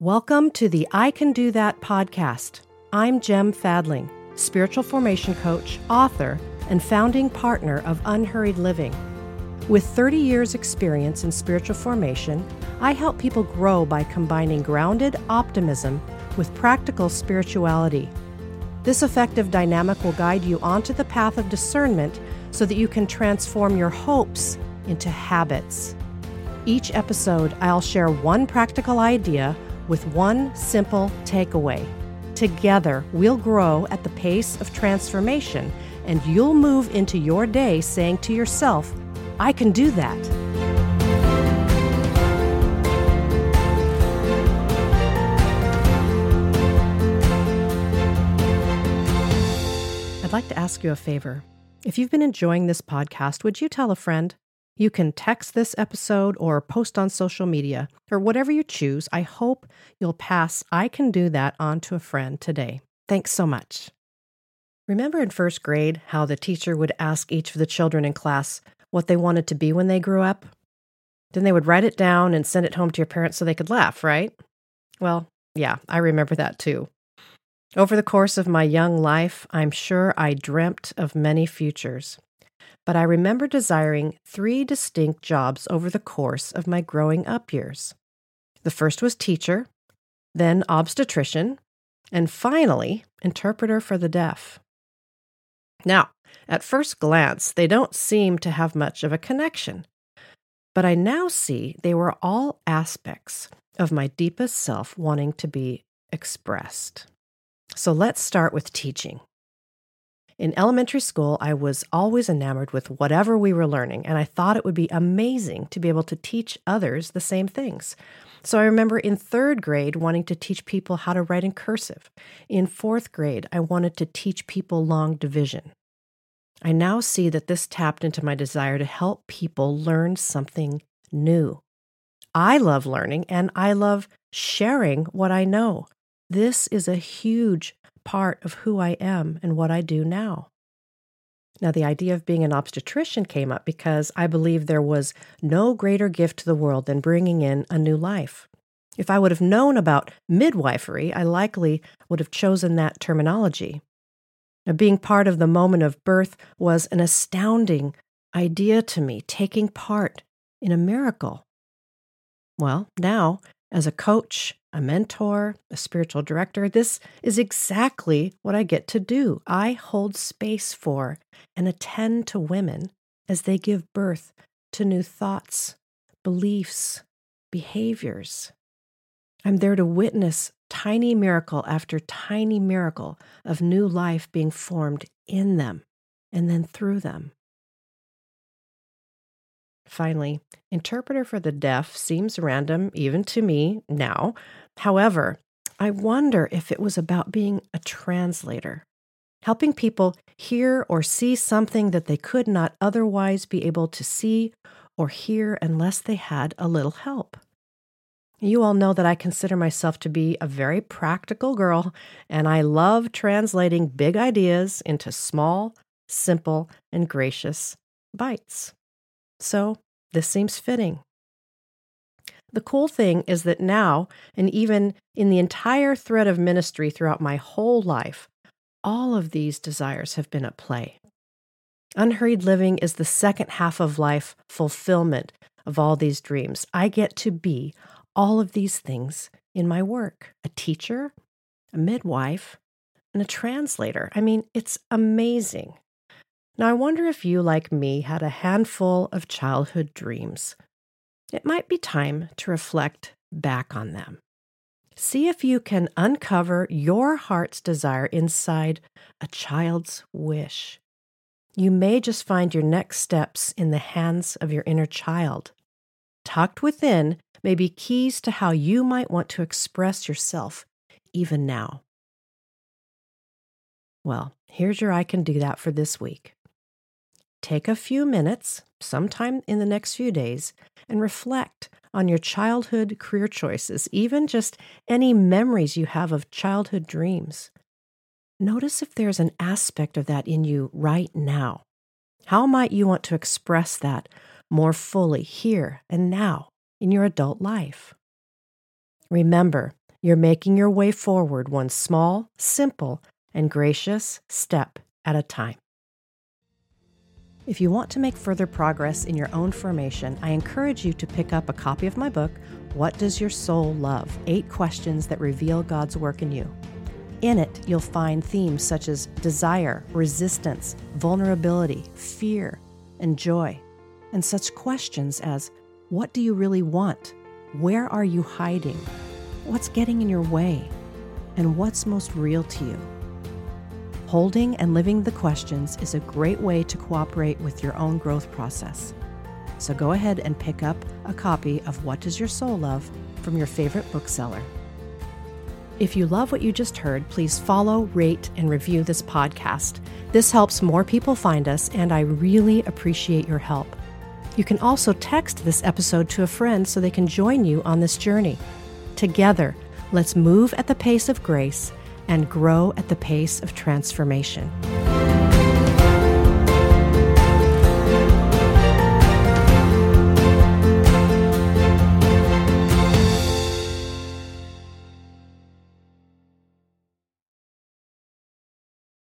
Welcome to the I Can Do That podcast. I'm Gem Fadling, spiritual formation coach, author, and founding partner of Unhurried Living. With 30 years' experience in spiritual formation, I help people grow by combining grounded optimism with practical spirituality. This effective dynamic will guide you onto the path of discernment so that you can transform your hopes into habits. Each episode, I'll share one practical idea with one simple takeaway. Together, we'll grow at the pace of transformation, and you'll move into your day saying to yourself, I can do that. I'd like to ask you a favor. If you've been enjoying this podcast, would you tell a friend? You can text this episode or post on social media or whatever you choose. I hope you'll pass I Can Do That on to a friend today. Thanks so much. Remember in first grade how the teacher would ask each of the children in class what they wanted to be when they grew up? Then they would write it down and send it home to your parents so they could laugh, right? Well, yeah, I remember that too. Over the course of my young life, I'm sure I dreamt of many futures. But I remember desiring three distinct jobs over the course of my growing up years. The first was teacher, then obstetrician, and finally, interpreter for the deaf. Now, at first glance, they don't seem to have much of a connection. But I now see they were all aspects of my deepest self wanting to be expressed. So let's start with teaching. In elementary school, I was always enamored with whatever we were learning, and I thought it would be amazing to be able to teach others the same things. So I remember in third grade wanting to teach people how to write in cursive. In fourth grade, I wanted to teach people long division. I now see that this tapped into my desire to help people learn something new. I love learning and I love sharing what I know. This is a huge part of who I am and what I do now. Now, the idea of being an obstetrician came up because I believe there was no greater gift to the world than bringing in a new life. If I would have known about midwifery, I likely would have chosen that terminology. Now, being part of the moment of birth was an astounding idea to me, taking part in a miracle. Well, now, as a coach, a mentor, a spiritual director, this is exactly what I get to do. I hold space for and attend to women as they give birth to new thoughts, beliefs, behaviors. I'm there to witness tiny miracle after tiny miracle of new life being formed in them and then through them. Finally, interpreter for the deaf seems random even to me now. However, I wonder if it was about being a translator, helping people hear or see something that they could not otherwise be able to see or hear unless they had a little help. You all know that I consider myself to be a very practical girl, and I love translating big ideas into small, simple, and gracious bites. So this seems fitting. The cool thing is that now, and even in the entire thread of ministry throughout my whole life, all of these desires have been at play. Unhurried living is the second half of life fulfillment of all these dreams. I get to be all of these things in my work a teacher, a midwife, and a translator. I mean, it's amazing. Now, I wonder if you, like me, had a handful of childhood dreams. It might be time to reflect back on them. See if you can uncover your heart's desire inside a child's wish. You may just find your next steps in the hands of your inner child. Tucked within may be keys to how you might want to express yourself even now. Well, here's your I can do that for this week. Take a few minutes, sometime in the next few days, and reflect on your childhood career choices, even just any memories you have of childhood dreams. Notice if there's an aspect of that in you right now. How might you want to express that more fully here and now in your adult life? Remember, You're making your way forward one small, simple, and gracious step at a time. If you want to make further progress in your own formation, I encourage you to pick up a copy of my book, What Does Your Soul Love? Eight Questions That Reveal God's Work in You. In it, you'll find themes such as desire, resistance, vulnerability, fear, and joy, and such questions as What do you really want? Where are you hiding? What's getting in your way? And what's most real to you? Holding and living the questions is a great way to cooperate with your own growth process. So go ahead and pick up a copy of What Does Your Soul Love from your favorite bookseller. If you love what you just heard, please follow, rate, and review this podcast. This helps more people find us, and I really appreciate your help. You can also text this episode to a friend so they can join you on this journey. Together, let's move at the pace of grace and grow at the pace of transformation.